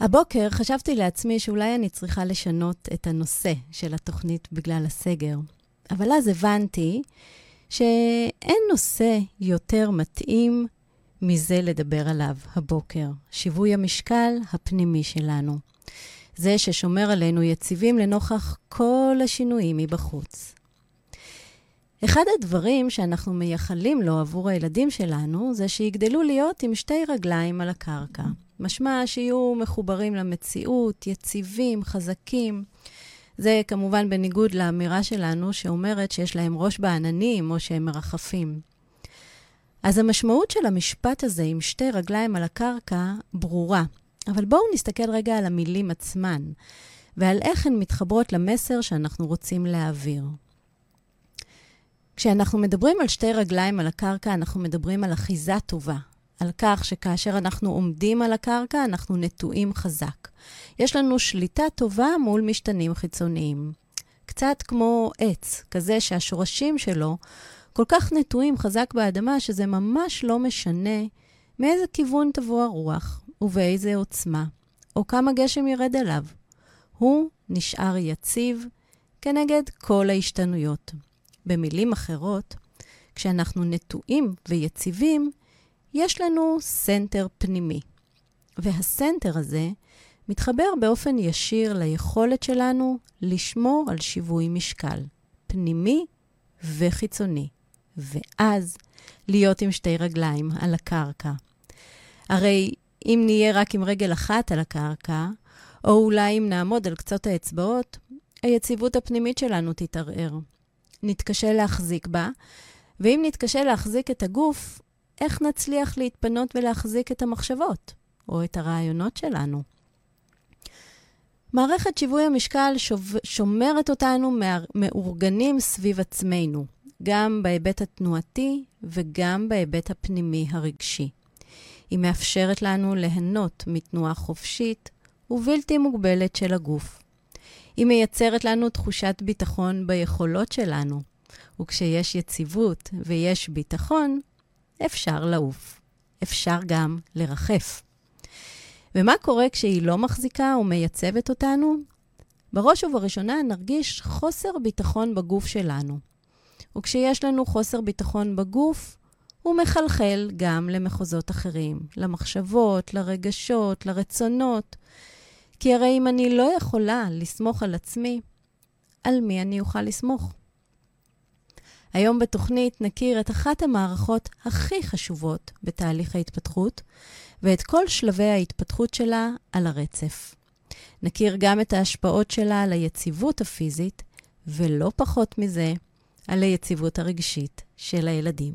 הבוקר חשבתי לעצמי שאולי אני צריכה לשנות את הנושא של התוכנית בגלל הסגר. אבל אז הבנתי שאין נושא יותר מתאים מזה לדבר עליו הבוקר, שיווי המשקל הפנימי שלנו. זה ששומר עלינו יציבים לנוכח כל השינויים מבחוץ. אחד הדברים שאנחנו מייחלים לו עבור הילדים שלנו זה שיגדלו להיות עם שתי רגליים על הקרקע. משמע שיהיו מחוברים למציאות, יציבים, חזקים. זה כמובן בניגוד לאמירה שלנו שאומרת שיש להם ראש בעננים או שהם מרחפים. אז המשמעות של המשפט הזה עם שתי רגליים על הקרקע ברורה, אבל בואו נסתכל רגע על המילים עצמן ועל איך הן מתחברות למסר שאנחנו רוצים להעביר. כשאנחנו מדברים על שתי רגליים על הקרקע, אנחנו מדברים על אחיזה טובה, על כך שכאשר אנחנו עומדים על הקרקע, אנחנו נטועים חזק. יש לנו שליטה טובה מול משתנים חיצוניים. קצת כמו עץ, כזה שהשורשים שלו כל כך נטועים חזק באדמה, שזה ממש לא משנה מאיזה כיוון תבוא הרוח, ובאיזה עוצמה, או כמה גשם ירד עליו. הוא נשאר יציב כנגד כל ההשתנויות. במילים אחרות, כשאנחנו נטועים ויציבים, יש לנו center פנימי. וה center הזה מתחבר באופן ישיר ליכולת שלנו לשמור על שיווי משקל, פנימי וחיצוני, ואז להיות עם שתי רגליים על הקרקע. הרי אם נהיה רק עם רגל אחת על הקרקע, או אולי אם נעמוד על קצות האצבעות, היציבות הפנימית שלנו תתערער. נתקשה להחזיק בה, ואם נתקשה להחזיק את הגוף, איך נצליח להתפנות ולהחזיק את המחשבות, או את הרעיונות שלנו? מערכת שיווי המשקל שומרת אותנו מאורגנים סביב עצמנו, גם בהיבט התנועתי וגם בהיבט הפנימי הרגשי. היא מאפשרת לנו ליהנות מתנועה חופשית ובלתי מוגבלת של הגוף. היא מייצרת לנו תחושת ביטחון ביכולות שלנו, וכשיש יציבות ויש ביטחון, אפשר לעוף. אפשר גם לרחף. ומה קורה כשהיא לא מחזיקה ומייצבת אותנו? בראש ובראשונה נרגיש חוסר ביטחון בגוף שלנו. וכשיש לנו חוסר ביטחון בגוף, הוא מחלחל גם למחוזות אחרים, למחשבות, לרגשות, לרצונות. כי הרי אם אני לא יכולה לסמוך על עצמי, על מי אני אוכל לסמוך? היום בתוכנית נכיר את אחת המערכות הכי חשובות בתהליך ההתפתחות, ואת כל שלבי ההתפתחות שלה על הרצף. נכיר גם את ההשפעות שלה על היציבות הפיזית, ולא פחות מזה, על היציבות הרגשית של הילדים.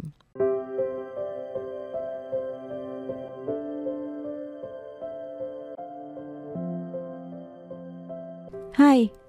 היי,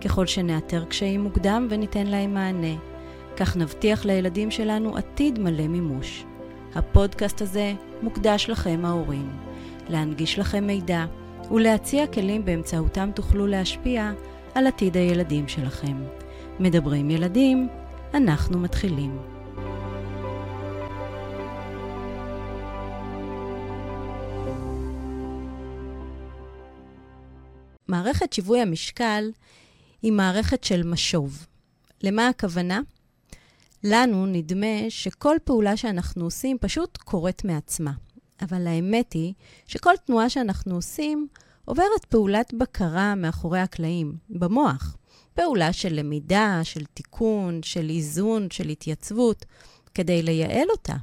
ככל שנאתר קשיים מוקדם וניתן להם מענה, כך נבטיח לילדים שלנו עתיד מלא מימוש. הפודקאסט הזה מוקדש לכם ההורים, להנגיש לכם מידע ולהציע כלים באמצעותם תוכלו להשפיע על עתיד הילדים שלכם. מדברים ילדים, אנחנו מתחילים. מערכת שיווי המשקל היא מערכת של משוב. למה הכוונה? לנו נדמה שכל פעולה שאנחנו עושים פשוט קורית מעצמה. אבל האמת היא שכל תנועה שאנחנו עושים עוברת פעולת בקרה מאחורי הקלעים, במוח. פעולה של למידה, של תיקון, של איזון, של התייצבות, כדי לייעל אותה.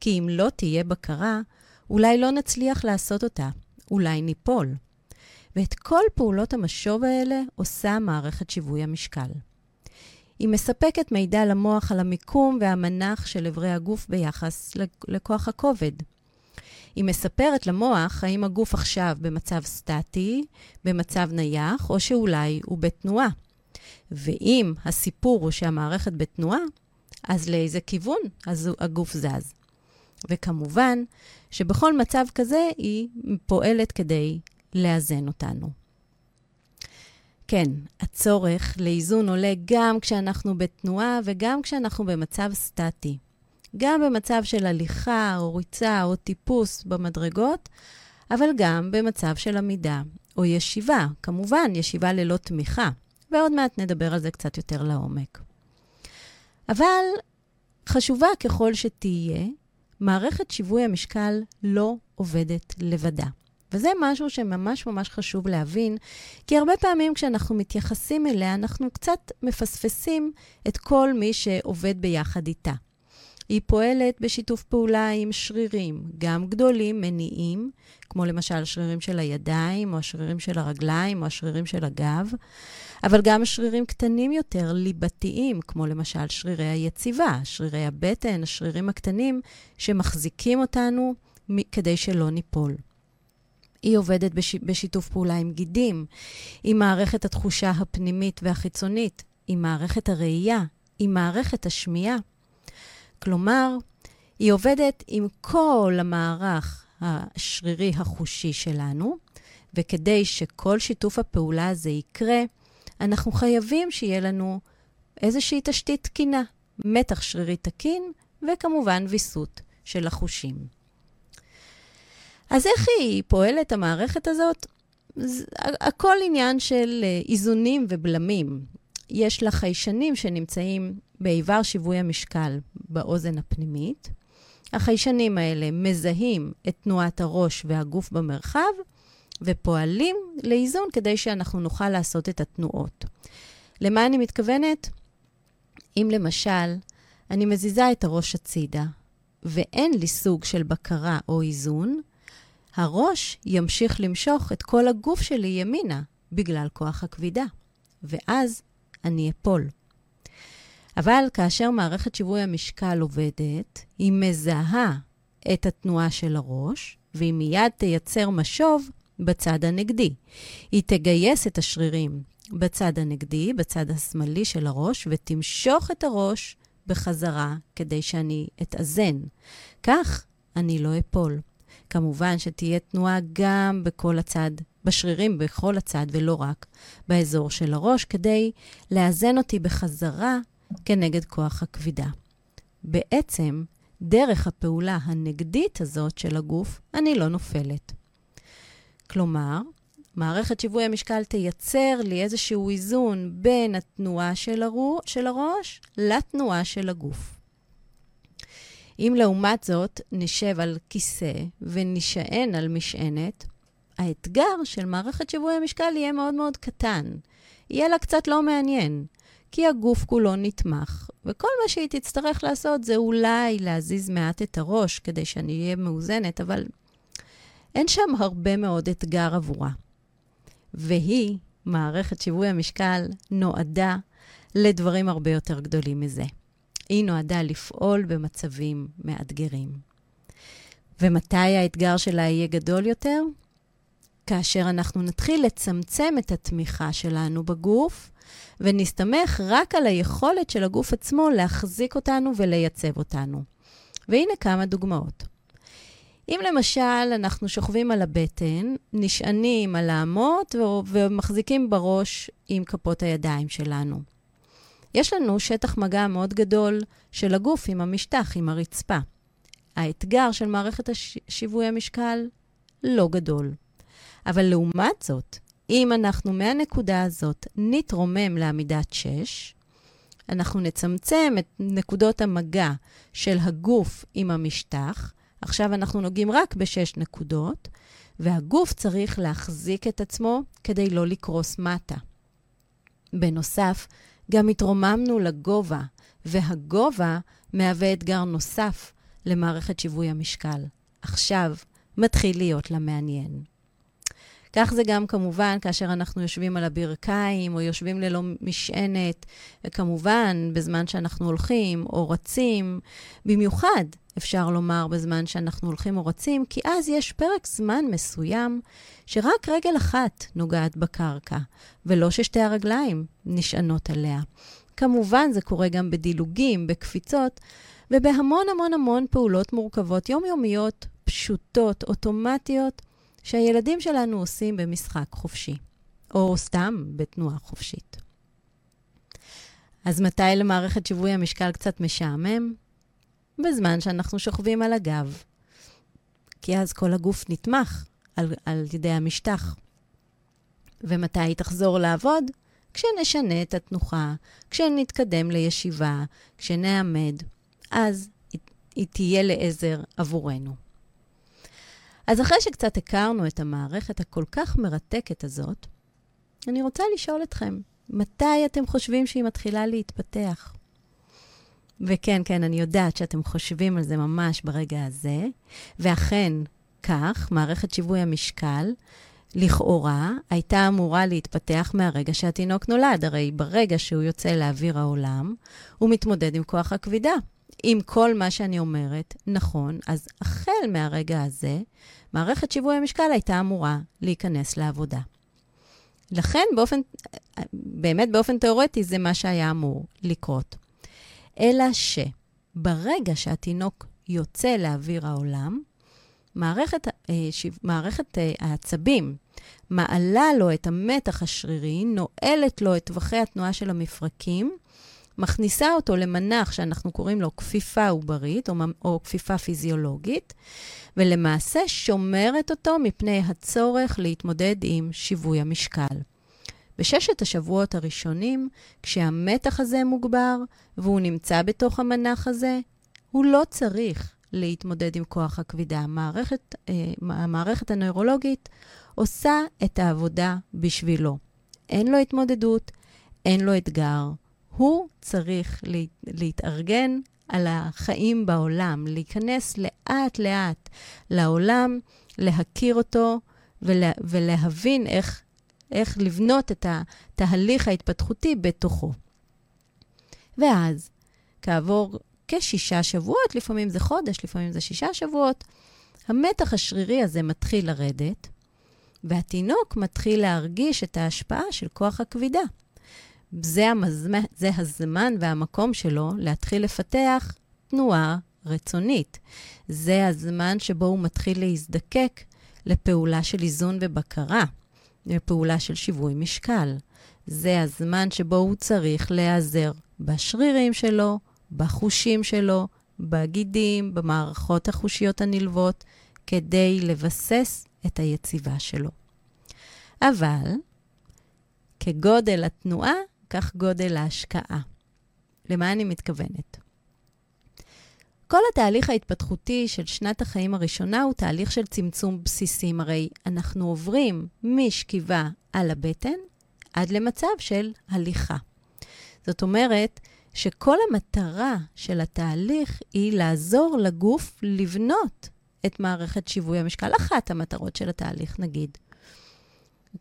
כי אם לא תהיה בקרה, אולי לא נצליח לעשות אותה, אולי ניפול. ואת כל פעולות המשוב האלה עושה מערכת שיווי המשקל. היא מספקת מידע למוח על המיקום והמנח של אברי הגוף ביחס לכוח הכובד. היא מספרת למוח האם הגוף עכשיו במצב סטטי, במצב נייח, או שאולי הוא בתנועה. ואם הסיפור הוא שהמערכת בתנועה, אז לאיזה כיוון אז הגוף זז. וכמובן שבכל מצב כזה היא פועלת כדי לאזן אותנו. כן, הצורך לאיזון עולה גם כשאנחנו בתנועה וגם כשאנחנו במצב סטטי. גם במצב של הליכה או ריצה או טיפוס במדרגות, אבל גם במצב של עמידה או ישיבה, כמובן, ישיבה ללא תמיכה, ועוד מעט נדבר על זה קצת יותר לעומק. אבל חשובה ככל שתהיה, מערכת שיווי המשקל לא עובדת לבדה. וזה משהו שממש ממש חשוב להבין, כי הרבה פעמים כשאנחנו מתייחסים אליה, אנחנו קצת מפספסים את כל מי שעובד ביחד איתה. היא פועלת בשיתוף פעולה עם שרירים, גם גדולים, מניעים, כמו למשל השרירים של הידיים, או השרירים של הרגליים, או השרירים של הגב, אבל גם שרירים קטנים יותר, ליבתיים, כמו למשל שרירי היציבה, שרירי הבטן, השרירים הקטנים, שמחזיקים אותנו כדי שלא ניפול. היא עובדת בש... בשיתוף פעולה עם גידים, עם מערכת התחושה הפנימית והחיצונית, עם מערכת הראייה, עם מערכת השמיעה. כלומר, היא עובדת עם כל המערך השרירי החושי שלנו, וכדי שכל שיתוף הפעולה הזה יקרה, אנחנו חייבים שיהיה לנו איזושהי תשתית תקינה, מתח שרירי תקין, וכמובן ויסות של החושים. אז איך היא פועלת, המערכת הזאת? זה, הכל עניין של אה, איזונים ובלמים. יש לה חיישנים שנמצאים באיבר שיווי המשקל באוזן הפנימית. החיישנים האלה מזהים את תנועת הראש והגוף במרחב, ופועלים לאיזון כדי שאנחנו נוכל לעשות את התנועות. למה אני מתכוונת? אם למשל, אני מזיזה את הראש הצידה, ואין לי סוג של בקרה או איזון, הראש ימשיך למשוך את כל הגוף שלי ימינה בגלל כוח הכבידה, ואז אני אפול. אבל כאשר מערכת שיווי המשקל עובדת, היא מזהה את התנועה של הראש, והיא מיד תייצר משוב בצד הנגדי. היא תגייס את השרירים בצד הנגדי, בצד השמאלי של הראש, ותמשוך את הראש בחזרה כדי שאני אתאזן. כך אני לא אפול. כמובן שתהיה תנועה גם בכל הצד, בשרירים בכל הצד, ולא רק באזור של הראש, כדי לאזן אותי בחזרה כנגד כוח הכבידה. בעצם, דרך הפעולה הנגדית הזאת של הגוף, אני לא נופלת. כלומר, מערכת שיווי המשקל תייצר לי איזשהו איזון בין התנועה של, הראש לתנועה של הגוף. אם לעומת זאת נשב על כיסא ונשען על משענת, האתגר של מערכת שיווי המשקל יהיה מאוד מאוד קטן. יהיה לה קצת לא מעניין, כי הגוף כולו נתמך, וכל מה שהיא תצטרך לעשות זה אולי להזיז מעט את הראש כדי שאני אהיה מאוזנת, אבל אין שם הרבה מאוד אתגר עבורה. והיא, מערכת שיווי המשקל, נועדה לדברים הרבה יותר גדולים מזה. היא נועדה לפעול במצבים מאתגרים. ומתי האתגר שלה יהיה גדול יותר? כאשר אנחנו נתחיל לצמצם את התמיכה שלנו בגוף, ונסתמך רק על היכולת של הגוף עצמו להחזיק אותנו ולייצב אותנו. והנה כמה דוגמאות. אם למשל אנחנו שוכבים על הבטן, נשענים על האמות ומחזיקים בראש עם כפות הידיים שלנו. יש לנו שטח מגע מאוד גדול של הגוף עם המשטח, עם הרצפה. האתגר של מערכת שיווי המשקל לא גדול. אבל לעומת זאת, אם אנחנו מהנקודה הזאת נתרומם לעמידת 6, אנחנו נצמצם את נקודות המגע של הגוף עם המשטח. עכשיו אנחנו נוגעים רק בשש נקודות, והגוף צריך להחזיק את עצמו כדי לא לקרוס מטה. בנוסף, גם התרוממנו לגובה, והגובה מהווה אתגר נוסף למערכת שיווי המשקל. עכשיו מתחיל להיות לה מעניין. כך זה גם כמובן כאשר אנחנו יושבים על הברכיים או יושבים ללא משענת, וכמובן בזמן שאנחנו הולכים או רצים, במיוחד אפשר לומר בזמן שאנחנו הולכים או רצים, כי אז יש פרק זמן מסוים שרק רגל אחת נוגעת בקרקע, ולא ששתי הרגליים נשענות עליה. כמובן, זה קורה גם בדילוגים, בקפיצות, ובהמון המון המון פעולות מורכבות יומיומיות, פשוטות, אוטומטיות, שהילדים שלנו עושים במשחק חופשי, או סתם בתנועה חופשית. אז מתי למערכת שיווי המשקל קצת משעמם? בזמן שאנחנו שוכבים על הגב. כי אז כל הגוף נתמך על, על ידי המשטח. ומתי היא תחזור לעבוד? כשנשנה את התנוחה, כשנתקדם לישיבה, כשנעמד, אז היא, היא תהיה לעזר עבורנו. אז אחרי שקצת הכרנו את המערכת הכל כך מרתקת הזאת, אני רוצה לשאול אתכם, מתי אתם חושבים שהיא מתחילה להתפתח? וכן, כן, אני יודעת שאתם חושבים על זה ממש ברגע הזה, ואכן, כך, מערכת שיווי המשקל, לכאורה, הייתה אמורה להתפתח מהרגע שהתינוק נולד. הרי ברגע שהוא יוצא לאוויר העולם, הוא מתמודד עם כוח הכבידה. אם כל מה שאני אומרת נכון, אז החל מהרגע הזה, מערכת שיווי המשקל הייתה אמורה להיכנס לעבודה. לכן, באופן, באמת באופן תיאורטי, זה מה שהיה אמור לקרות. אלא שברגע שהתינוק יוצא לאוויר העולם, מערכת, אה, מערכת אה, העצבים מעלה לו את המתח השרירי, נועלת לו את טווחי התנועה של המפרקים, מכניסה אותו למנח שאנחנו קוראים לו כפיפה עוברית או, או כפיפה פיזיולוגית, ולמעשה שומרת אותו מפני הצורך להתמודד עם שיווי המשקל. בששת השבועות הראשונים, כשהמתח הזה מוגבר והוא נמצא בתוך המנח הזה, הוא לא צריך להתמודד עם כוח הכבידה. המערכת, אה, המערכת הנוירולוגית עושה את העבודה בשבילו. אין לו התמודדות, אין לו אתגר. הוא צריך לה, להתארגן על החיים בעולם, להיכנס לאט-לאט לעולם, להכיר אותו ולה, ולהבין איך, איך לבנות את התהליך ההתפתחותי בתוכו. ואז, כעבור כשישה שבועות, לפעמים זה חודש, לפעמים זה שישה שבועות, המתח השרירי הזה מתחיל לרדת, והתינוק מתחיל להרגיש את ההשפעה של כוח הכבידה. זה, המזמן, זה הזמן והמקום שלו להתחיל לפתח תנועה רצונית. זה הזמן שבו הוא מתחיל להזדקק לפעולה של איזון ובקרה, לפעולה של שיווי משקל. זה הזמן שבו הוא צריך להיעזר בשרירים שלו, בחושים שלו, בגידים, במערכות החושיות הנלוות, כדי לבסס את היציבה שלו. אבל כגודל התנועה, כך גודל ההשקעה. למה אני מתכוונת? כל התהליך ההתפתחותי של שנת החיים הראשונה הוא תהליך של צמצום בסיסים. הרי אנחנו עוברים משכיבה על הבטן עד למצב של הליכה. זאת אומרת, שכל המטרה של התהליך היא לעזור לגוף לבנות את מערכת שיווי המשקל. אחת המטרות של התהליך, נגיד.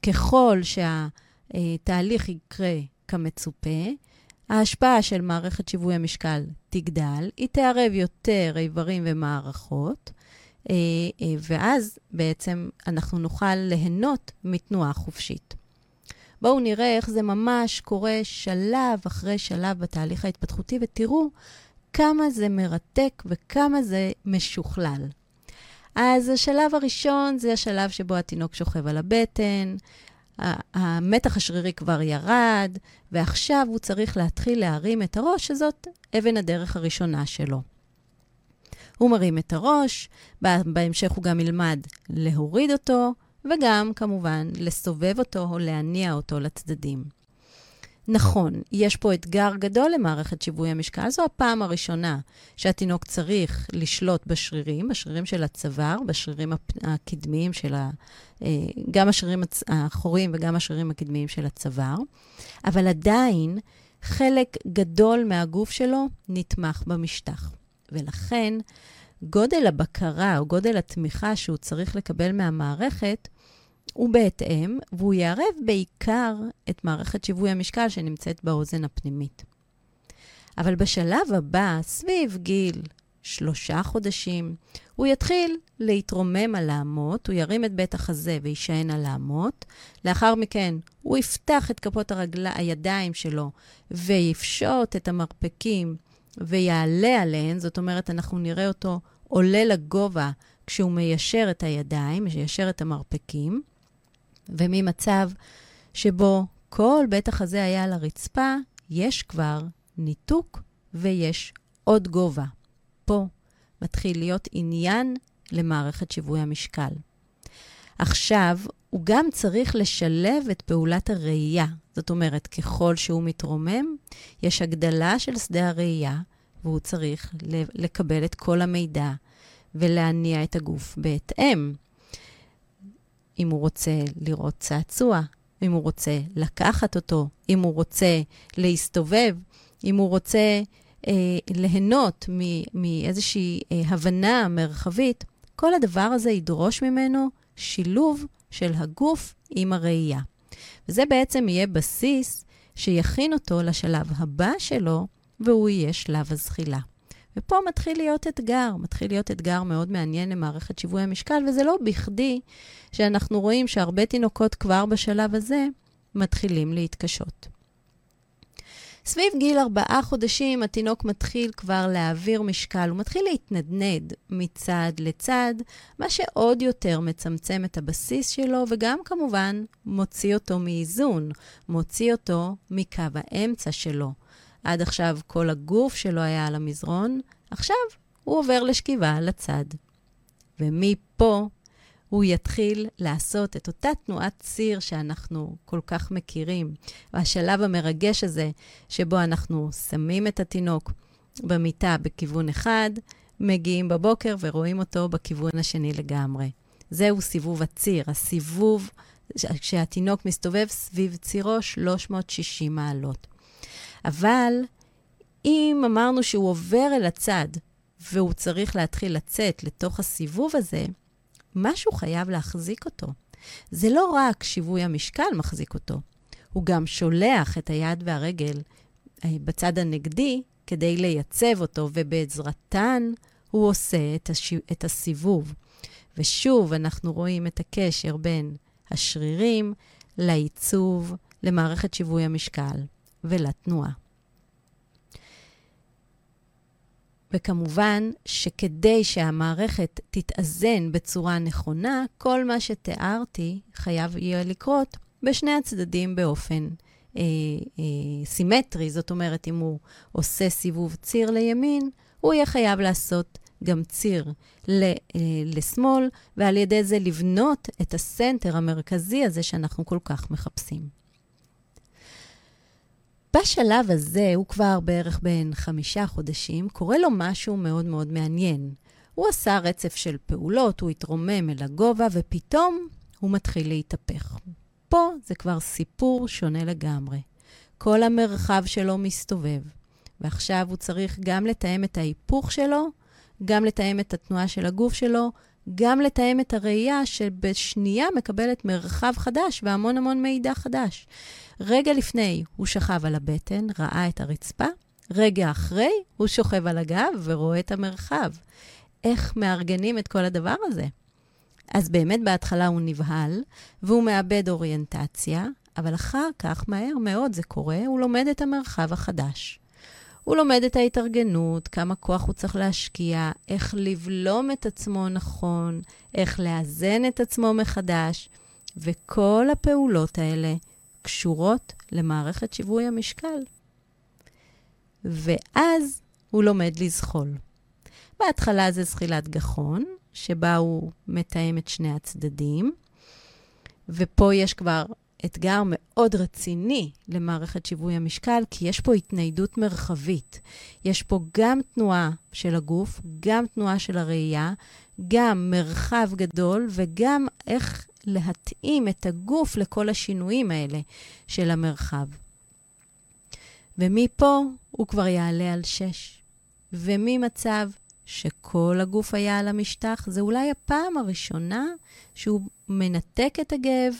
ככל שהתהליך יקרה כמצופה, ההשפעה של מערכת שיווי המשקל תגדל, היא תערב יותר איברים ומערכות, אה, אה, ואז בעצם אנחנו נוכל ליהנות מתנועה חופשית. בואו נראה איך זה ממש קורה שלב אחרי שלב בתהליך ההתפתחותי, ותראו כמה זה מרתק וכמה זה משוכלל. אז השלב הראשון זה השלב שבו התינוק שוכב על הבטן, המתח השרירי כבר ירד, ועכשיו הוא צריך להתחיל להרים את הראש, שזאת אבן הדרך הראשונה שלו. הוא מרים את הראש, בהמשך הוא גם ילמד להוריד אותו, וגם, כמובן, לסובב אותו או להניע אותו לצדדים. נכון, יש פה אתגר גדול למערכת שיווי המשקל. זו הפעם הראשונה שהתינוק צריך לשלוט בשרירים, בשרירים של הצוואר, בשרירים הקדמיים של ה... אה, גם השרירים האחוריים וגם השרירים הקדמיים של הצוואר, אבל עדיין חלק גדול מהגוף שלו נתמך במשטח. ולכן, גודל הבקרה או גודל התמיכה שהוא צריך לקבל מהמערכת ובהתאם, והוא יערב בעיקר את מערכת שיווי המשקל שנמצאת באוזן הפנימית. אבל בשלב הבא, סביב גיל שלושה חודשים, הוא יתחיל להתרומם על האמות, הוא ירים את בית החזה ויישען על האמות. לאחר מכן, הוא יפתח את כפות הרגלה, הידיים שלו ויפשוט את המרפקים ויעלה עליהן. זאת אומרת, אנחנו נראה אותו עולה לגובה כשהוא מיישר את הידיים, מיישר את המרפקים. וממצב שבו כל בית החזה היה על הרצפה, יש כבר ניתוק ויש עוד גובה. פה מתחיל להיות עניין למערכת שיווי המשקל. עכשיו, הוא גם צריך לשלב את פעולת הראייה. זאת אומרת, ככל שהוא מתרומם, יש הגדלה של שדה הראייה, והוא צריך לקבל את כל המידע ולהניע את הגוף בהתאם. אם הוא רוצה לראות צעצוע, אם הוא רוצה לקחת אותו, אם הוא רוצה להסתובב, אם הוא רוצה אה, ליהנות מאיזושהי אה, הבנה מרחבית, כל הדבר הזה ידרוש ממנו שילוב של הגוף עם הראייה. וזה בעצם יהיה בסיס שיכין אותו לשלב הבא שלו, והוא יהיה שלב הזחילה. ופה מתחיל להיות אתגר, מתחיל להיות אתגר מאוד מעניין למערכת שיווי המשקל, וזה לא בכדי שאנחנו רואים שהרבה תינוקות כבר בשלב הזה מתחילים להתקשות. סביב גיל ארבעה חודשים התינוק מתחיל כבר להעביר משקל, הוא מתחיל להתנדנד מצד לצד, מה שעוד יותר מצמצם את הבסיס שלו, וגם כמובן מוציא אותו מאיזון, מוציא אותו מקו האמצע שלו. עד עכשיו כל הגוף שלו היה על המזרון, עכשיו הוא עובר לשכיבה לצד. ומפה הוא יתחיל לעשות את אותה תנועת ציר שאנחנו כל כך מכירים. והשלב המרגש הזה, שבו אנחנו שמים את התינוק במיטה בכיוון אחד, מגיעים בבוקר ורואים אותו בכיוון השני לגמרי. זהו סיבוב הציר, הסיבוב שהתינוק מסתובב סביב צירו 360 מעלות. אבל אם אמרנו שהוא עובר אל הצד והוא צריך להתחיל לצאת לתוך הסיבוב הזה, משהו חייב להחזיק אותו. זה לא רק שיווי המשקל מחזיק אותו, הוא גם שולח את היד והרגל אה, בצד הנגדי כדי לייצב אותו, ובעזרתן הוא עושה את, הש... את הסיבוב. ושוב, אנחנו רואים את הקשר בין השרירים לעיצוב, למערכת שיווי המשקל ולתנועה. וכמובן שכדי שהמערכת תתאזן בצורה נכונה, כל מה שתיארתי חייב יהיה לקרות בשני הצדדים באופן אה, אה, סימטרי. זאת אומרת, אם הוא עושה סיבוב ציר לימין, הוא יהיה חייב לעשות גם ציר ל, אה, לשמאל, ועל ידי זה לבנות את הסנטר המרכזי הזה שאנחנו כל כך מחפשים. בשלב הזה, הוא כבר בערך בין חמישה חודשים, קורה לו משהו מאוד מאוד מעניין. הוא עשה רצף של פעולות, הוא התרומם אל הגובה, ופתאום הוא מתחיל להתהפך. פה זה כבר סיפור שונה לגמרי. כל המרחב שלו מסתובב, ועכשיו הוא צריך גם לתאם את ההיפוך שלו, גם לתאם את התנועה של הגוף שלו, גם לתאם את הראייה שבשנייה מקבלת מרחב חדש והמון המון מידע חדש. רגע לפני הוא שכב על הבטן, ראה את הרצפה, רגע אחרי הוא שוכב על הגב ורואה את המרחב. איך מארגנים את כל הדבר הזה? אז באמת בהתחלה הוא נבהל, והוא מאבד אוריינטציה, אבל אחר כך, מהר מאוד זה קורה, הוא לומד את המרחב החדש. הוא לומד את ההתארגנות, כמה כוח הוא צריך להשקיע, איך לבלום את עצמו נכון, איך לאזן את עצמו מחדש, וכל הפעולות האלה קשורות למערכת שיווי המשקל. ואז הוא לומד לזחול. בהתחלה זה זחילת גחון, שבה הוא מתאם את שני הצדדים, ופה יש כבר אתגר מאוד רציני למערכת שיווי המשקל, כי יש פה התניידות מרחבית. יש פה גם תנועה של הגוף, גם תנועה של הראייה, גם מרחב גדול וגם איך להתאים את הגוף לכל השינויים האלה של המרחב. ומפה הוא כבר יעלה על שש. וממצב שכל הגוף היה על המשטח, זה אולי הפעם הראשונה שהוא מנתק את הגב,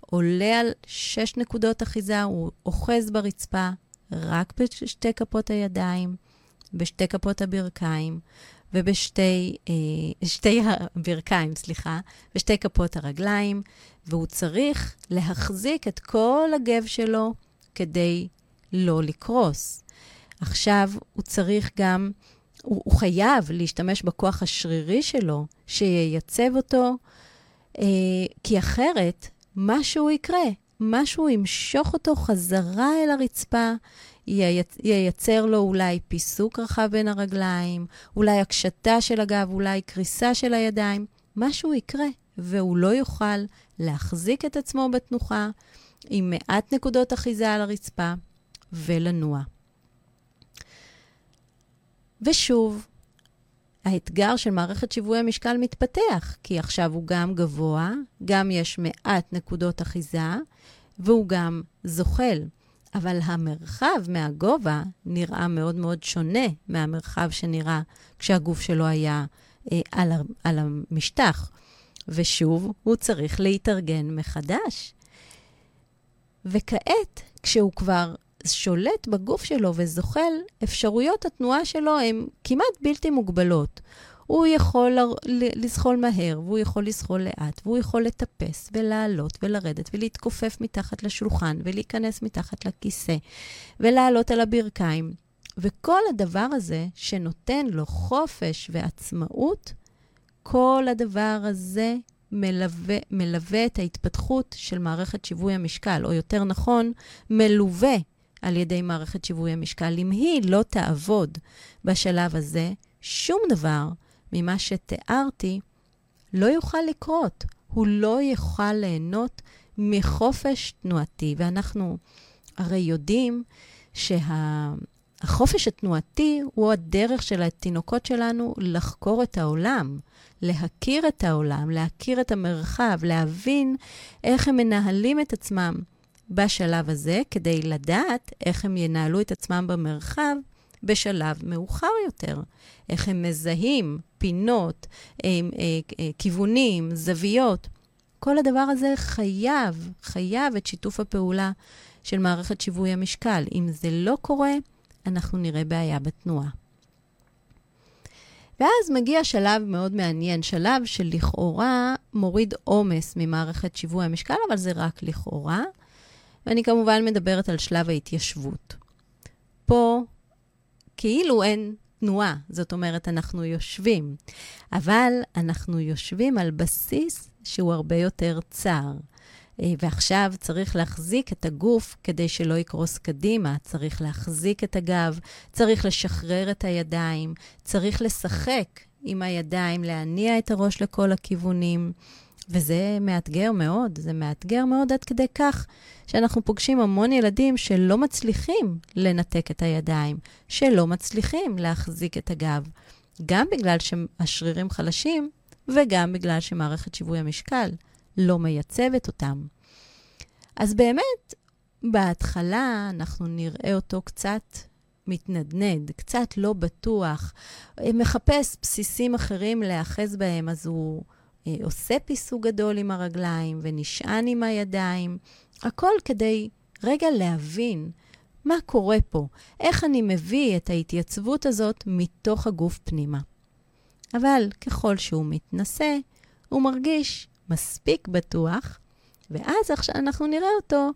עולה על שש נקודות אחיזה, הוא אוחז ברצפה רק בשתי כפות הידיים, בשתי כפות הברכיים ובשתי, אה, הברכיים, סליחה, בשתי כפות הרגליים, והוא צריך להחזיק את כל הגב שלו כדי לא לקרוס. עכשיו הוא צריך גם, הוא, הוא חייב להשתמש בכוח השרירי שלו, שייצב אותו, אה, כי אחרת משהו יקרה, משהו ימשוך אותו חזרה אל הרצפה, ייצר לו אולי פיסוק רחב בין הרגליים, אולי הקשתה של הגב, אולי קריסה של הידיים, משהו יקרה, והוא לא יוכל להחזיק את עצמו בתנוחה עם מעט נקודות אחיזה על הרצפה ולנוע. ושוב, האתגר של מערכת שיווי המשקל מתפתח, כי עכשיו הוא גם גבוה, גם יש מעט נקודות אחיזה, והוא גם זוחל. אבל המרחב מהגובה נראה מאוד מאוד שונה מהמרחב שנראה כשהגוף שלו היה אה, על, על המשטח. ושוב, הוא צריך להתארגן מחדש. וכעת, כשהוא כבר שולט בגוף שלו וזוחל, אפשרויות התנועה שלו הן כמעט בלתי מוגבלות. הוא יכול לזחול מהר, והוא יכול לזחול לאט, והוא יכול לטפס ולעלות ולרדת ולהתכופף מתחת לשולחן ולהיכנס מתחת לכיסא ולעלות על הברכיים. וכל הדבר הזה שנותן לו חופש ועצמאות, כל הדבר הזה מלווה, מלווה את ההתפתחות של מערכת שיווי המשקל, או יותר נכון, מלווה על ידי מערכת שיווי המשקל. אם היא לא תעבוד בשלב הזה, שום דבר ממה שתיארתי לא יוכל לקרות. הוא לא יוכל ליהנות מחופש תנועתי. ואנחנו הרי יודעים שהחופש התנועתי הוא הדרך של התינוקות שלנו לחקור את העולם, להכיר את העולם, להכיר את המרחב, להבין איך הם מנהלים את עצמם בשלב הזה, כדי לדעת איך הם ינהלו את עצמם במרחב בשלב מאוחר יותר. איך הם מזהים פינות, אה, אה, כיוונים, זוויות. כל הדבר הזה חייב, חייב את שיתוף הפעולה של מערכת שיווי המשקל. אם זה לא קורה, אנחנו נראה בעיה בתנועה. ואז מגיע שלב מאוד מעניין, שלב שלכאורה מוריד עומס ממערכת שיווי המשקל, אבל זה רק לכאורה. ואני כמובן מדברת על שלב ההתיישבות. פה כאילו אין תנועה, זאת אומרת, אנחנו יושבים, אבל אנחנו יושבים על בסיס שהוא הרבה יותר צר. אה, ועכשיו צריך להחזיק את הגוף כדי שלא יקרוס קדימה, צריך להחזיק את הגב, צריך לשחרר את הידיים, צריך לשחק עם הידיים, להניע את הראש לכל הכיוונים. וזה מאתגר מאוד, זה מאתגר מאוד עד כדי כך שאנחנו פוגשים המון ילדים שלא מצליחים לנתק את הידיים, שלא מצליחים להחזיק את הגב, גם בגלל שהשרירים חלשים וגם בגלל שמערכת שיווי המשקל לא מייצבת אותם. אז באמת, בהתחלה אנחנו נראה אותו קצת מתנדנד, קצת לא בטוח, מחפש בסיסים אחרים להיאחז בהם, אז הוא עושה פיסוג גדול עם הרגליים ונשען עם הידיים, הכל כדי רגע להבין מה קורה פה, איך אני מביא את ההתייצבות הזאת מתוך הגוף פנימה. אבל ככל שהוא מתנשא, הוא מרגיש מספיק בטוח, ואז עכשיו אנחנו נראה אותו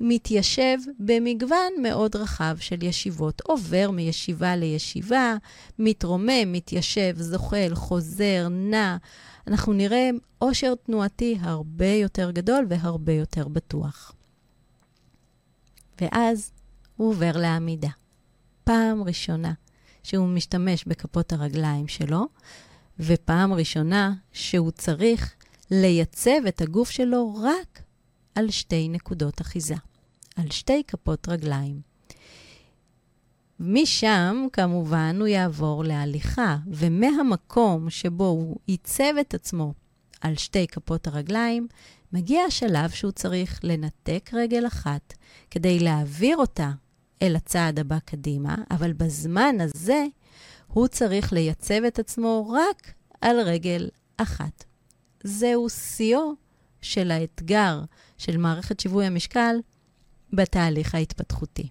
מתיישב במגוון מאוד רחב של ישיבות. עובר מישיבה לישיבה, מתרומם, מתיישב, זוחל, חוזר, נע. אנחנו נראה עושר תנועתי הרבה יותר גדול והרבה יותר בטוח. ואז הוא עובר לעמידה. פעם ראשונה שהוא משתמש בכפות הרגליים שלו, ופעם ראשונה שהוא צריך לייצב את הגוף שלו רק על שתי נקודות אחיזה, על שתי כפות רגליים. משם, כמובן, הוא יעבור להליכה, ומהמקום שבו הוא ייצב את עצמו על שתי כפות הרגליים, מגיע השלב שהוא צריך לנתק רגל אחת כדי להעביר אותה אל הצעד הבא קדימה, אבל בזמן הזה הוא צריך לייצב את עצמו רק על רגל אחת. זהו שיאו של האתגר של מערכת שיווי המשקל בתהליך ההתפתחותי.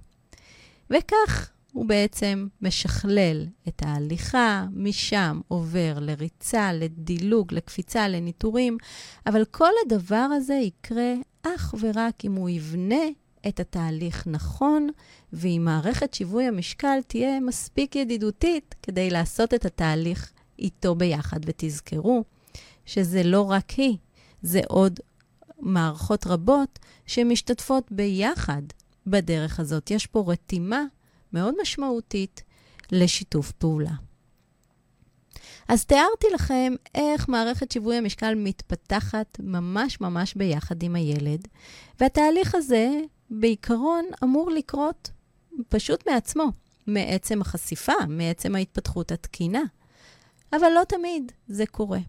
וכך הוא בעצם משכלל את ההליכה, משם עובר לריצה, לדילוג, לקפיצה, לניטורים, אבל כל הדבר הזה יקרה אך ורק אם הוא יבנה את התהליך נכון, ואם מערכת שיווי המשקל תהיה מספיק ידידותית כדי לעשות את התהליך איתו ביחד. ותזכרו שזה לא רק היא, זה עוד מערכות רבות שמשתתפות ביחד בדרך הזאת. יש פה רתימה מאוד משמעותית לשיתוף פעולה. אז תיארתי לכם איך מערכת שיווי המשקל מתפתחת ממש ממש ביחד עם הילד, והתהליך הזה בעיקרון אמור לקרות פשוט מעצמו, מעצם החשיפה, מעצם ההתפתחות התקינה. אבל לא תמיד זה קורה.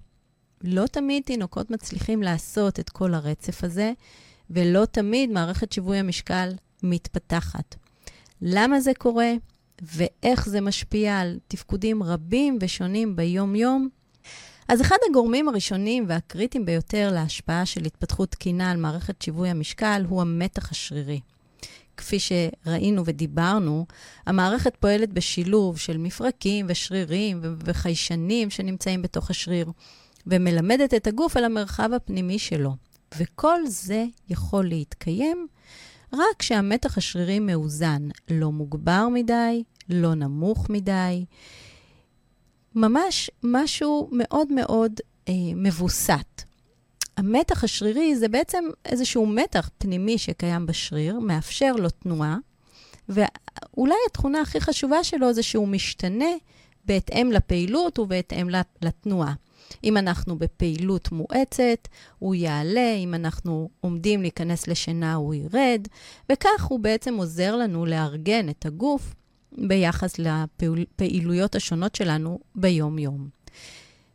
לא תמיד תינוקות מצליחים לעשות את כל הרצף הזה, ולא תמיד מערכת שיווי המשקל מתפתחת. למה זה קורה ואיך זה משפיע על תפקודים רבים ושונים ביום-יום? אז אחד הגורמים הראשונים והקריטיים ביותר להשפעה של התפתחות תקינה על מערכת שיווי המשקל הוא המתח השרירי. כפי שראינו ודיברנו, המערכת פועלת בשילוב של מפרקים ושרירים וחיישנים שנמצאים בתוך השריר, ומלמדת את הגוף על המרחב הפנימי שלו. וכל זה יכול להתקיים רק כשהמתח השרירי מאוזן, לא מוגבר מדי, לא נמוך מדי. ממש משהו מאוד מאוד אה, מבוסת. המתח השרירי זה בעצם איזשהו מתח פנימי שקיים בשריר, מאפשר לו תנועה, ואולי התכונה הכי חשובה שלו זה שהוא משתנה בהתאם לפעילות ובהתאם לתנועה. אם אנחנו בפעילות מואצת, הוא יעלה, אם אנחנו עומדים להיכנס לשינה, הוא ירד, וכך הוא בעצם עוזר לנו לארגן את הגוף ביחס לפעילויות השונות שלנו ביום-יום.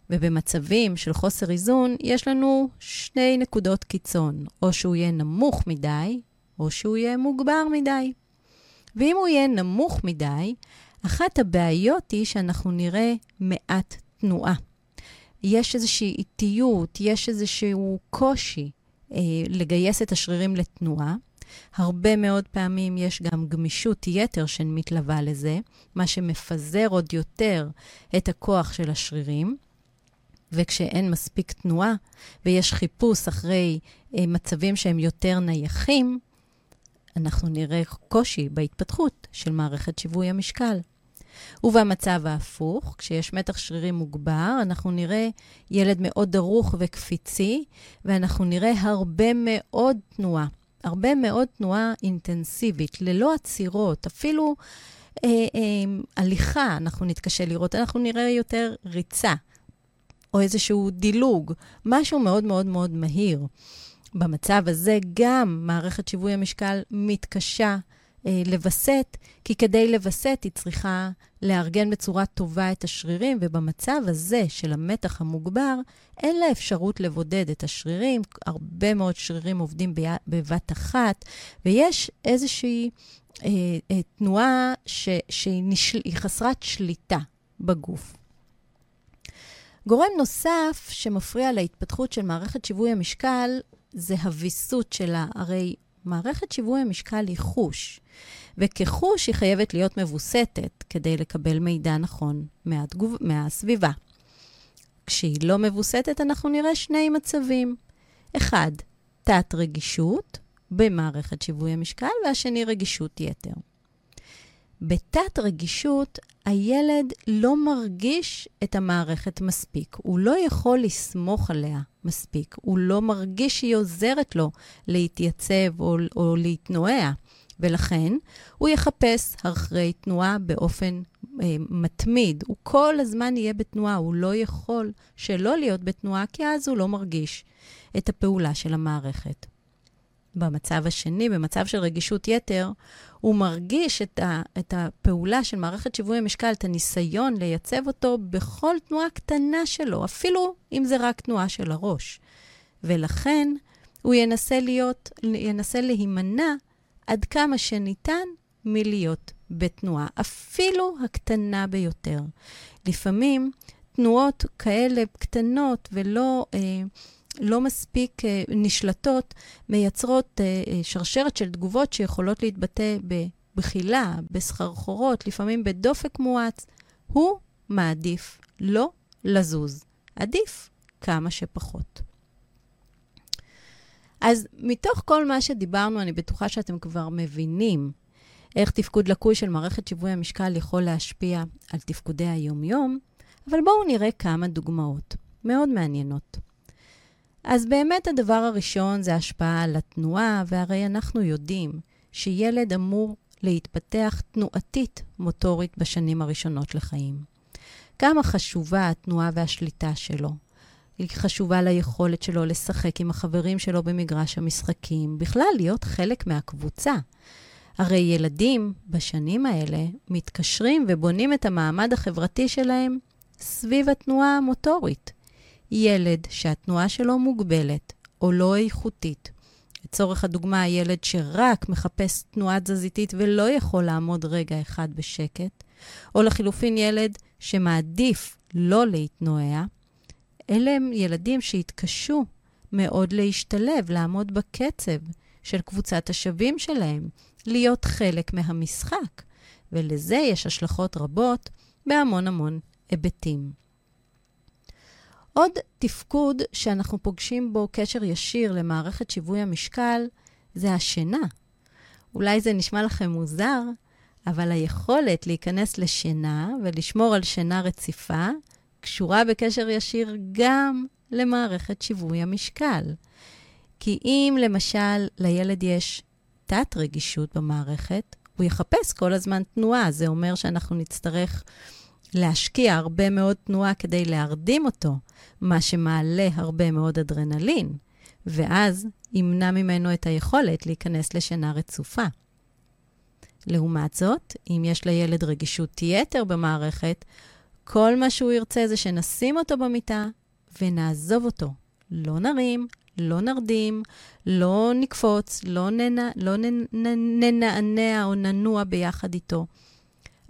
ובמצבים של חוסר איזון, יש לנו שני נקודות קיצון, או שהוא יהיה נמוך מדי, או שהוא יהיה מוגבר מדי. ואם הוא יהיה נמוך מדי, אחת הבעיות היא שאנחנו נראה מעט תנועה. יש איזושהי איטיות, יש איזשהו קושי אה, לגייס את השרירים לתנועה. הרבה מאוד פעמים יש גם גמישות יתר שמתלווה לזה, מה שמפזר עוד יותר את הכוח של השרירים. וכשאין מספיק תנועה ויש חיפוש אחרי אה, מצבים שהם יותר נייחים, אנחנו נראה קושי בהתפתחות של מערכת שיווי המשקל. ובמצב ההפוך, כשיש מתח שרירי מוגבר, אנחנו נראה ילד מאוד דרוך וקפיצי, ואנחנו נראה הרבה מאוד תנועה. הרבה מאוד תנועה אינטנסיבית, ללא עצירות, אפילו אה, אה, הליכה אנחנו נתקשה לראות, אנחנו נראה יותר ריצה, או איזשהו דילוג, משהו מאוד מאוד מאוד מהיר. במצב הזה גם מערכת שיווי המשקל מתקשה לווסת, כי כדי לווסת היא צריכה לארגן בצורה טובה את השרירים, ובמצב הזה של המתח המוגבר, אין לה אפשרות לבודד את השרירים. הרבה מאוד שרירים עובדים בבת אחת, ויש איזושהי אה, אה, תנועה ש, שהיא נשל, חסרת שליטה בגוף. גורם נוסף שמפריע להתפתחות של מערכת שיווי המשקל זה הוויסות שלה. הרי מערכת שיווי המשקל היא חוש, וכחוש היא חייבת להיות מבוסתת כדי לקבל מידע נכון מהתגוב... מהסביבה. כשהיא לא מבוסתת, אנחנו נראה שני מצבים. אחד, תת-רגישות במערכת שיווי המשקל, והשני, רגישות יתר. בתת-רגישות, הילד לא מרגיש את המערכת מספיק. הוא לא יכול לסמוך עליה מספיק. הוא לא מרגיש שהיא עוזרת לו להתייצב או, או להתנועע. ולכן הוא יחפש אחרי תנועה באופן אה, מתמיד. הוא כל הזמן יהיה בתנועה, הוא לא יכול שלא להיות בתנועה, כי אז הוא לא מרגיש את הפעולה של המערכת. במצב השני, במצב של רגישות יתר, הוא מרגיש את, ה, את הפעולה של מערכת שיווי המשקל, את הניסיון לייצב אותו בכל תנועה קטנה שלו, אפילו אם זה רק תנועה של הראש. ולכן הוא ינסה להיות, ינסה להימנע עד כמה שניתן מלהיות בתנועה, אפילו הקטנה ביותר. לפעמים תנועות כאלה קטנות ולא... אה, לא מספיק אה, נשלטות, מייצרות אה, אה, שרשרת של תגובות שיכולות להתבטא בבחילה, בסחרחורות, לפעמים בדופק מואץ. הוא מעדיף לא לזוז. עדיף כמה שפחות. אז מתוך כל מה שדיברנו, אני בטוחה שאתם כבר מבינים איך תפקוד לקוי של מערכת שיווי המשקל יכול להשפיע על תפקודי היומיום, אבל בואו נראה כמה דוגמאות מאוד מעניינות. אז באמת הדבר הראשון זה השפעה על התנועה, והרי אנחנו יודעים שילד אמור להתפתח תנועתית מוטורית בשנים הראשונות לחיים. כמה חשובה התנועה והשליטה שלו. היא חשובה ליכולת שלו לשחק עם החברים שלו במגרש המשחקים, בכלל להיות חלק מהקבוצה. הרי ילדים בשנים האלה מתקשרים ובונים את המעמד החברתי שלהם סביב התנועה המוטורית. ילד שהתנועה שלו מוגבלת או לא איכותית, לצורך הדוגמה, ילד שרק מחפש תנועה תזזיתית ולא יכול לעמוד רגע אחד בשקט, או לחילופין ילד שמעדיף לא להתנועע, אלה הם ילדים שהתקשו מאוד להשתלב, לעמוד בקצב של קבוצת השווים שלהם, להיות חלק מהמשחק, ולזה יש השלכות רבות בהמון המון היבטים. עוד תפקוד שאנחנו פוגשים בו קשר ישיר למערכת שיווי המשקל זה השינה. אולי זה נשמע לכם מוזר, אבל היכולת להיכנס לשינה ולשמור על שינה רציפה קשורה בקשר ישיר גם למערכת שיווי המשקל. כי אם למשל לילד יש תת-רגישות במערכת, הוא יחפש כל הזמן תנועה. זה אומר שאנחנו נצטרך להשקיע הרבה מאוד תנועה כדי להרדים אותו, מה שמעלה הרבה מאוד אדרנלין, ואז ימנע ממנו את היכולת להיכנס לשינה רצופה. לעומת זאת, אם יש לילד רגישות יתר במערכת, כל מה שהוא ירצה זה שנשים אותו במיטה ונעזוב אותו. לא נרים, לא נרדים, לא נקפוץ, לא, ננע, לא ננענע או ננוע ביחד איתו.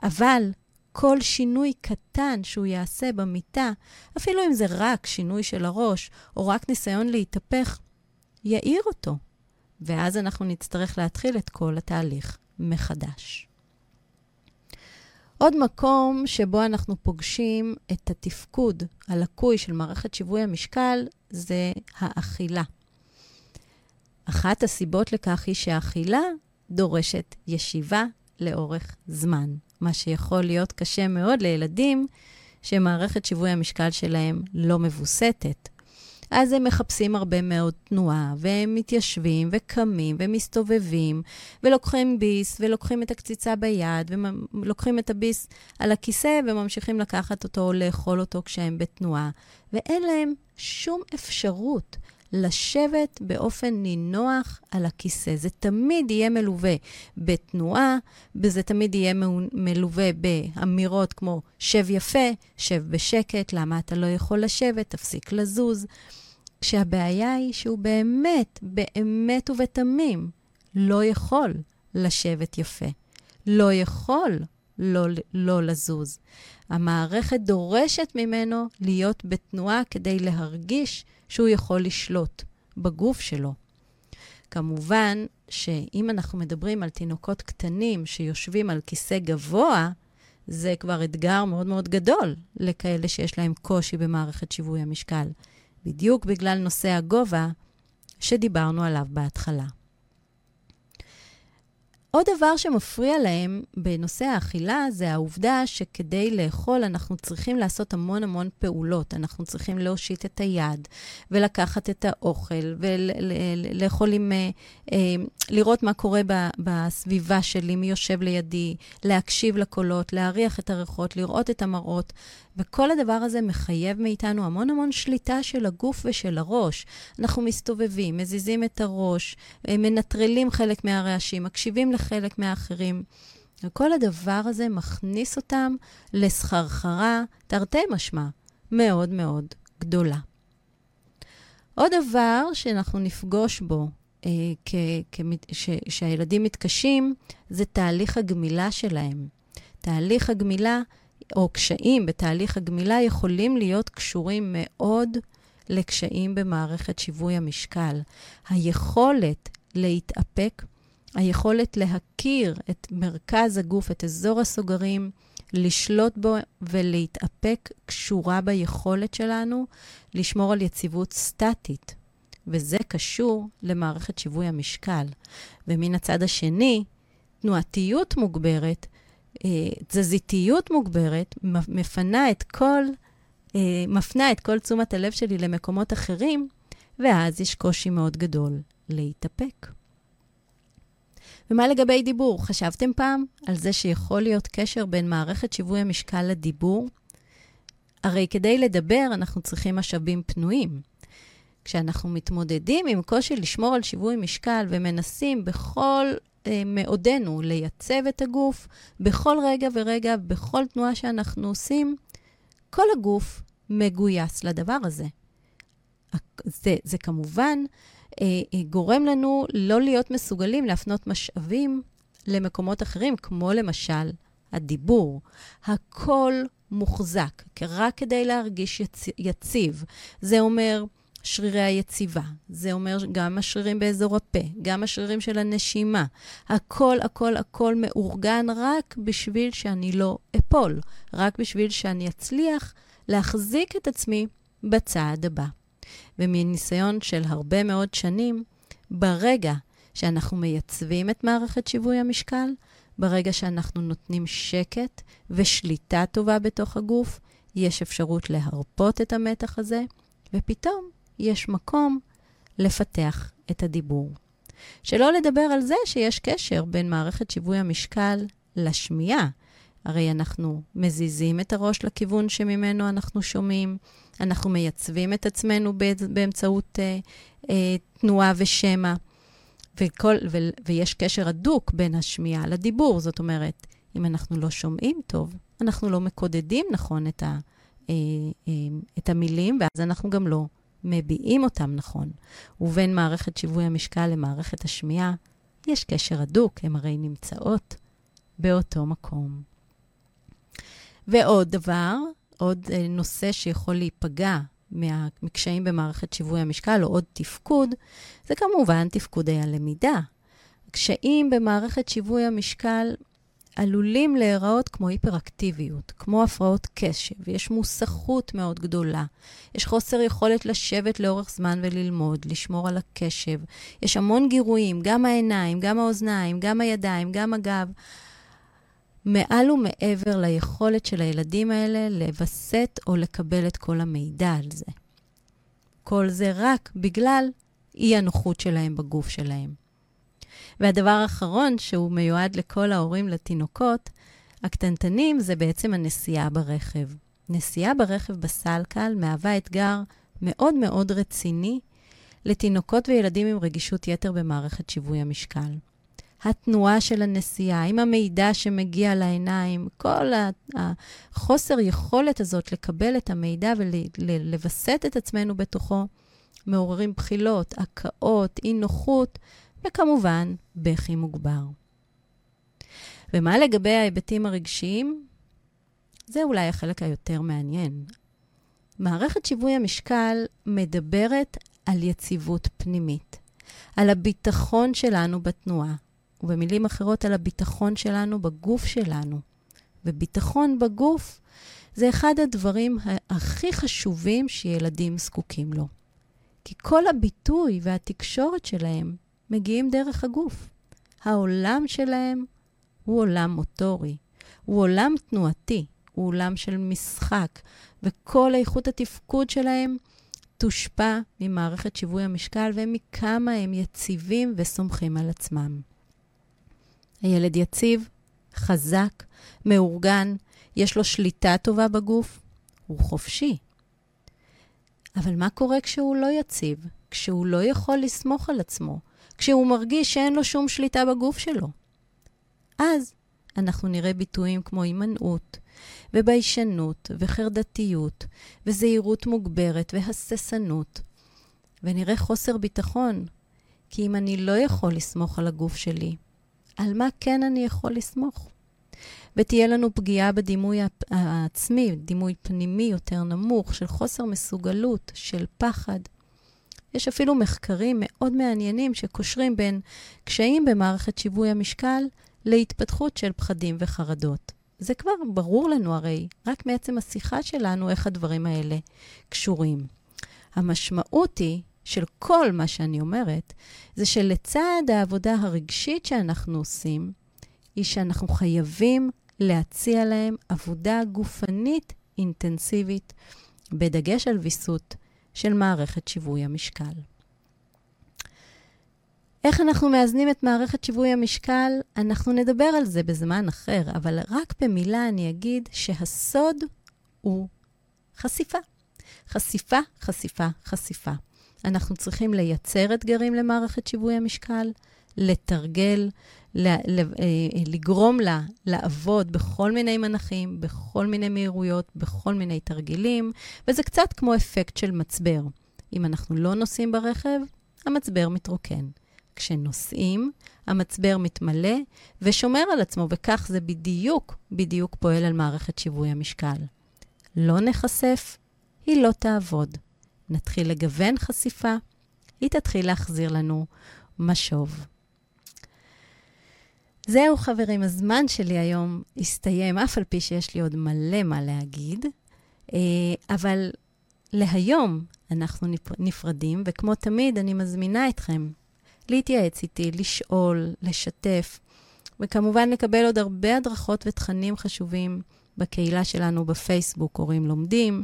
אבל כל שינוי קטן שהוא יעשה במיטה, אפילו אם זה רק שינוי של הראש, או רק ניסיון להתהפך, יאיר אותו. ואז אנחנו נצטרך להתחיל את כל התהליך מחדש. עוד מקום שבו אנחנו פוגשים את התפקוד הלקוי של מערכת שיווי המשקל זה האכילה. אחת הסיבות לכך היא שהאכילה דורשת ישיבה לאורך זמן, מה שיכול להיות קשה מאוד לילדים שמערכת שיווי המשקל שלהם לא מבוסתת. אז הם מחפשים הרבה מאוד תנועה, והם מתיישבים וקמים ומסתובבים, ולוקחים ביס, ולוקחים את הקציצה ביד, ולוקחים את הביס על הכיסא, וממשיכים לקחת אותו או לאכול אותו כשהם בתנועה. ואין להם שום אפשרות לשבת באופן נינוח על הכיסא. זה תמיד יהיה מלווה בתנועה, וזה תמיד יהיה מלווה באמירות כמו שב יפה, שב בשקט, למה אתה לא יכול לשבת, תפסיק לזוז. כשהבעיה היא שהוא באמת, באמת ובתמים, לא יכול לשבת יפה. לא יכול לא, לא לזוז. המערכת דורשת ממנו להיות בתנועה כדי להרגיש שהוא יכול לשלוט בגוף שלו. כמובן שאם אנחנו מדברים על תינוקות קטנים שיושבים על כיסא גבוה, זה כבר אתגר מאוד מאוד גדול לכאלה שיש להם קושי במערכת שיווי המשקל. בדיוק בגלל נושא הגובה שדיברנו עליו בהתחלה. עוד דבר שמפריע להם בנושא האכילה זה העובדה שכדי לאכול אנחנו צריכים לעשות המון המון פעולות. אנחנו צריכים להושיט את היד ולקחת את האוכל ולאכול עם... אה, אה, לראות מה קורה בסביבה שלי, מי יושב לידי, להקשיב לקולות, להריח את הריחות, לראות את המראות. וכל הדבר הזה מחייב מאיתנו המון המון שליטה של הגוף ושל הראש. אנחנו מסתובבים, מזיזים את הראש, אה, מנטרלים חלק מהרעשים, מקשיבים לחלק מהאחרים. וכל הדבר הזה מכניס אותם לסחרחרה, תרתי משמע, מאוד מאוד גדולה. עוד דבר שאנחנו נפגוש בו אה, כ- כ- ש- שהילדים מתקשים, זה תהליך הגמילה שלהם. תהליך הגמילה או קשיים בתהליך הגמילה יכולים להיות קשורים מאוד לקשיים במערכת שיווי המשקל. היכולת להתאפק, היכולת להכיר את מרכז הגוף, את אזור הסוגרים, לשלוט בו ולהתאפק קשורה ביכולת שלנו לשמור על יציבות סטטית, וזה קשור למערכת שיווי המשקל. ומן הצד השני, תנועתיות מוגברת, אה, תזזיתיות מוגברת, מפנה את כל, אה, מפנה את כל תשומת הלב שלי למקומות אחרים, ואז יש קושי מאוד גדול להתאפק. ומה לגבי דיבור? חשבתם פעם על זה שיכול להיות קשר בין מערכת שיווי המשקל לדיבור? הרי כדי לדבר אנחנו צריכים משאבים פנויים. כשאנחנו מתמודדים עם קושי לשמור על שיווי משקל ומנסים בכל אה, מעודנו לייצב את הגוף, בכל רגע ורגע, בכל תנועה שאנחנו עושים, כל הגוף מגויס לדבר הזה. זה, זה כמובן גורם לנו לא להיות מסוגלים להפנות משאבים למקומות אחרים, כמו למשל הדיבור. הכל מוחזק, רק כדי להרגיש יצ... יציב. זה אומר שרירי היציבה, זה אומר גם השרירים באזור הפה, גם השרירים של הנשימה. הכל, הכל, הכל מאורגן רק בשביל שאני לא אפול, רק בשביל שאני אצליח להחזיק את עצמי בצעד הבא. ומניסיון של הרבה מאוד שנים, ברגע שאנחנו מייצבים את מערכת שיווי המשקל, ברגע שאנחנו נותנים שקט ושליטה טובה בתוך הגוף, יש אפשרות להרפות את המתח הזה, ופתאום יש מקום לפתח את הדיבור. שלא לדבר על זה שיש קשר בין מערכת שיווי המשקל לשמיעה. הרי אנחנו מזיזים את הראש לכיוון שממנו אנחנו שומעים, אנחנו מייצבים את עצמנו באמצעות אה, אה, תנועה ושמע, וכל, ו, ויש קשר הדוק בין השמיעה לדיבור. זאת אומרת, אם אנחנו לא שומעים טוב, אנחנו לא מקודדים נכון את, ה, אה, אה, את המילים, ואז אנחנו גם לא מביעים אותם נכון. ובין מערכת שיווי המשקל למערכת השמיעה, יש קשר הדוק, הן הרי נמצאות באותו מקום. ועוד דבר, עוד אה, נושא שיכול להיפגע מקשיים במערכת שיווי המשקל, או עוד תפקוד, זה כמובן תפקודי הלמידה. קשיים במערכת שיווי המשקל עלולים להיראות כמו היפראקטיביות, כמו הפרעות קשב, יש מוסכות מאוד גדולה, יש חוסר יכולת לשבת לאורך זמן וללמוד, לשמור על הקשב, יש המון גירויים, גם העיניים, גם האוזניים, גם הידיים, גם הגב. מעל ומעבר ליכולת של הילדים האלה לווסת או לקבל את כל המידע על זה. כל זה רק בגלל אי הנוחות שלהם בגוף שלהם. והדבר האחרון, שהוא מיועד לכל ההורים לתינוקות, הקטנטנים, זה בעצם הנסיעה ברכב. נסיעה ברכב בסלקל מהווה אתגר מאוד מאוד רציני לתינוקות וילדים עם רגישות יתר במערכת שיווי המשקל. התנועה של הנסיעה, עם המידע שמגיע לעיניים, כל החוסר יכולת הזאת לקבל את המידע ולווסת את עצמנו בתוכו, מעוררים בחילות, הקאות, אי נוחות, וכמובן, בכי מוגבר. ומה לגבי ההיבטים הרגשיים? זה אולי החלק היותר מעניין. מערכת שיווי המשקל מדברת על יציבות פנימית, על הביטחון שלנו בתנועה, ובמילים אחרות, על הביטחון שלנו בגוף שלנו. וביטחון בגוף זה אחד הדברים הכי חשובים שילדים זקוקים לו. כי כל הביטוי והתקשורת שלהם מגיעים דרך הגוף. העולם שלהם הוא עולם מוטורי, הוא עולם תנועתי, הוא עולם של משחק, וכל איכות התפקוד שלהם תושפע ממערכת שיווי המשקל ומכמה הם יציבים וסומכים על עצמם. הילד יציב, חזק, מאורגן, יש לו שליטה טובה בגוף, הוא חופשי. אבל מה קורה כשהוא לא יציב? כשהוא לא יכול לסמוך על עצמו? כשהוא מרגיש שאין לו שום שליטה בגוף שלו? אז אנחנו נראה ביטויים כמו הימנעות, וביישנות, וחרדתיות, וזהירות מוגברת, והססנות. ונראה חוסר ביטחון, כי אם אני לא יכול לסמוך על הגוף שלי, על מה כן אני יכול לסמוך? ותהיה לנו פגיעה בדימוי העצמי, דימוי פנימי יותר נמוך, של חוסר מסוגלות, של פחד. יש אפילו מחקרים מאוד מעניינים שקושרים בין קשיים במערכת שיווי המשקל להתפתחות של פחדים וחרדות. זה כבר ברור לנו הרי, רק מעצם השיחה שלנו, איך הדברים האלה קשורים. המשמעות היא של כל מה שאני אומרת, זה שלצד העבודה הרגשית שאנחנו עושים, היא שאנחנו חייבים להציע להם עבודה גופנית אינטנסיבית, בדגש על ויסות של מערכת שיווי המשקל. איך אנחנו מאזנים את מערכת שיווי המשקל? אנחנו נדבר על זה בזמן אחר, אבל רק במילה אני אגיד שהסוד הוא חשיפה. חשיפה, חשיפה, חשיפה. אנחנו צריכים לייצר אתגרים למערכת שיווי המשקל, לתרגל, אה, לגרום לה לעבוד בכל מיני מנחים, בכל מיני מהירויות, בכל מיני תרגילים, וזה קצת כמו אפקט של מצבר. אם אנחנו לא נוסעים ברכב, המצבר מתרוקן. כשנוסעים, המצבר מתמלא ושומר על עצמו, וכך זה בדיוק, בדיוק פועל על מערכת שיווי המשקל. לא נחשף, היא לא תעבוד. נתחיל לגוון חשיפה, היא תתחיל להחזיר לנו משוב. זהו, חברים, הזמן שלי היום הסתיים, אף על פי שיש לי עוד מלא מה להגיד, אה, אבל להיום אנחנו נפרדים, וכמו תמיד, אני מזמינה אתכם להתייעץ איתי, לשאול, לשתף, וכמובן לקבל עוד הרבה הדרכות ותכנים חשובים בקהילה שלנו בפייסבוק, הורים לומדים.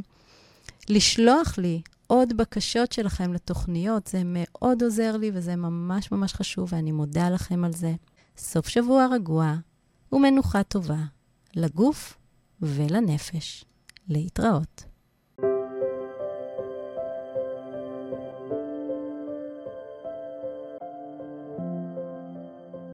לשלוח לי עוד בקשות שלכם לתוכניות, זה מאוד עוזר לי וזה ממש ממש חשוב, ואני מודה לכם על זה. סוף שבוע רגוע ומנוחה טובה לגוף ולנפש. להתראות.